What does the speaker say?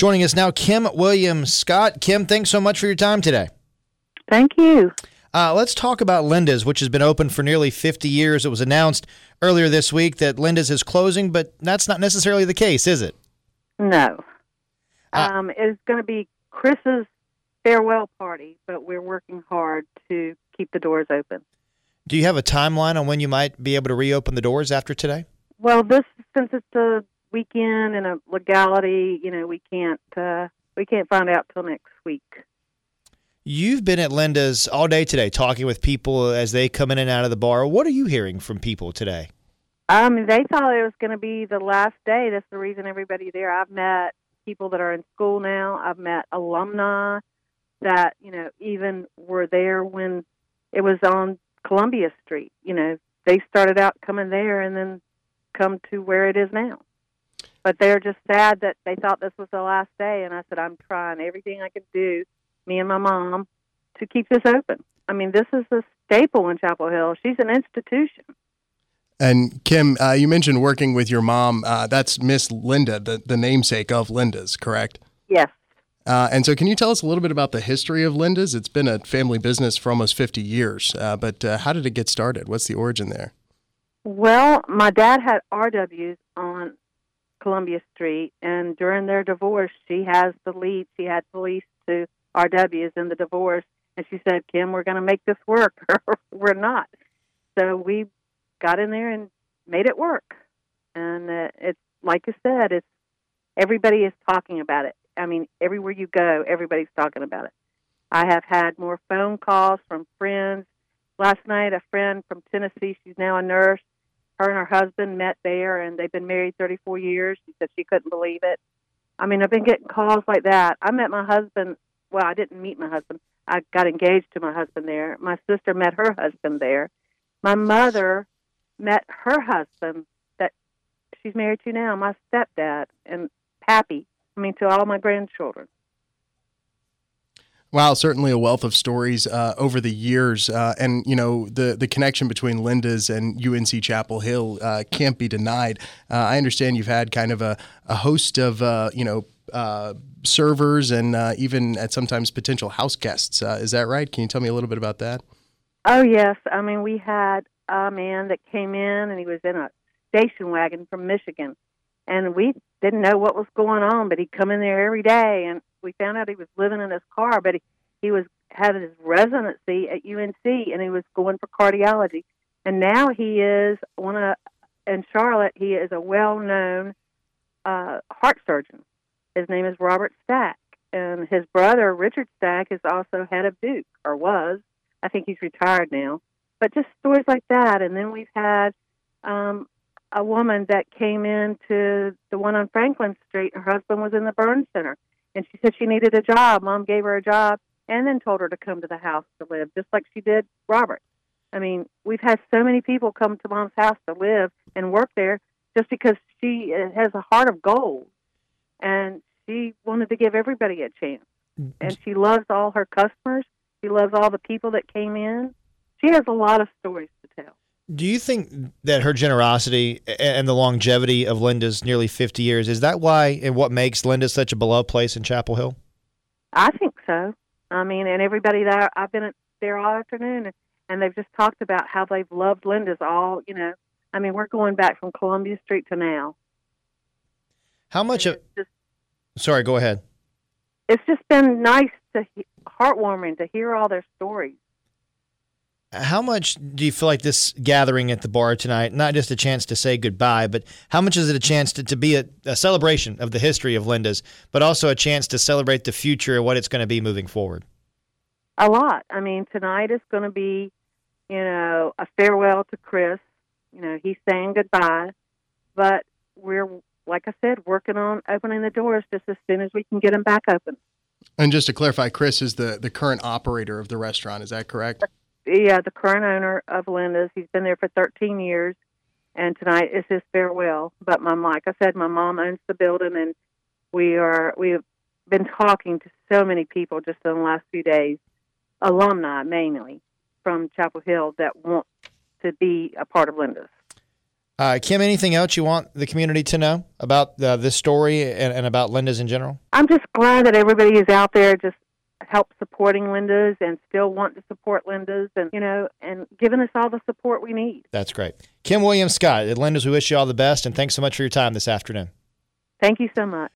Joining us now, Kim Williams Scott. Kim, thanks so much for your time today. Thank you. Uh, let's talk about Linda's, which has been open for nearly 50 years. It was announced earlier this week that Linda's is closing, but that's not necessarily the case, is it? No. Uh, um, it's going to be Chris's farewell party, but we're working hard to keep the doors open. Do you have a timeline on when you might be able to reopen the doors after today? Well, this since it's a weekend and a legality, you know, we can't uh, we can't find out till next week. You've been at Linda's all day today talking with people as they come in and out of the bar. What are you hearing from people today? I Um, they thought it was going to be the last day. That's the reason everybody there. I've met people that are in school now. I've met alumni that you know even were there when it was on Columbia Street. You know, they started out coming there and then come to where it is now. But they're just sad that they thought this was the last day. And I said, I'm trying everything I can do, me and my mom, to keep this open. I mean, this is a staple in Chapel Hill. She's an institution. And Kim, uh, you mentioned working with your mom. Uh, that's Miss Linda, the, the namesake of Linda's, correct? Yes. Uh, and so, can you tell us a little bit about the history of Linda's? It's been a family business for almost 50 years, uh, but uh, how did it get started? What's the origin there? Well, my dad had RWs on Columbia Street, and during their divorce, she has the lead. She had police to RWs in the divorce, and she said, "Kim, we're going to make this work, or we're not." So we got in there and made it work, and uh, it's like you said, it's everybody is talking about it. I mean, everywhere you go, everybody's talking about it. I have had more phone calls from friends. Last night, a friend from Tennessee, she's now a nurse. Her and her husband met there, and they've been married 34 years. She said she couldn't believe it. I mean, I've been getting calls like that. I met my husband. Well, I didn't meet my husband. I got engaged to my husband there. My sister met her husband there. My mother met her husband that she's married to now, my stepdad, and Pappy. I mean, to all my grandchildren. Wow, certainly a wealth of stories uh, over the years, uh, and you know the the connection between Linda's and UNC Chapel Hill uh, can't be denied. Uh, I understand you've had kind of a, a host of uh, you know uh, servers and even at sometimes potential house guests. is that right? Can you tell me a little bit about that? Oh yes, I mean we had a man that came in and he was in a station wagon from Michigan, and we didn't know what was going on, but he'd come in there every day and we found out he was living in his car, but he, he was had his residency at UNC and he was going for cardiology. And now he is one of in Charlotte. He is a well-known uh, heart surgeon. His name is Robert Stack, and his brother Richard Stack is also head of Duke or was. I think he's retired now. But just stories like that, and then we've had um, a woman that came into the one on Franklin Street. Her husband was in the burn center and she said she needed a job. Mom gave her a job and then told her to come to the house to live, just like she did Robert. I mean, we've had so many people come to mom's house to live and work there just because she uh, has a heart of gold and she wanted to give everybody a chance. And she loves all her customers. She loves all the people that came in. She has a lot of stories. Do you think that her generosity and the longevity of Linda's nearly 50 years is that why and what makes Linda such a beloved place in Chapel Hill? I think so. I mean, and everybody there, I've been there all afternoon, and they've just talked about how they've loved Linda's all, you know. I mean, we're going back from Columbia Street to now. How much of. Just, sorry, go ahead. It's just been nice to, heartwarming to hear all their stories. How much do you feel like this gathering at the bar tonight, not just a chance to say goodbye, but how much is it a chance to, to be a, a celebration of the history of Linda's, but also a chance to celebrate the future and what it's going to be moving forward? A lot. I mean, tonight is going to be, you know, a farewell to Chris. You know, he's saying goodbye, but we're, like I said, working on opening the doors just as soon as we can get them back open. And just to clarify, Chris is the, the current operator of the restaurant. Is that correct? Yeah, the current owner of Linda's. He's been there for 13 years, and tonight is his farewell. But my, like I said, my mom owns the building, and we are we've been talking to so many people just in the last few days, alumni mainly from Chapel Hill that want to be a part of Linda's. Uh, Kim, anything else you want the community to know about uh, this story and, and about Linda's in general? I'm just glad that everybody is out there just help supporting Linda's and still want to support Linda's and you know and giving us all the support we need. That's great. Kim Williams Scott at Linda's, we wish you all the best and thanks so much for your time this afternoon. Thank you so much.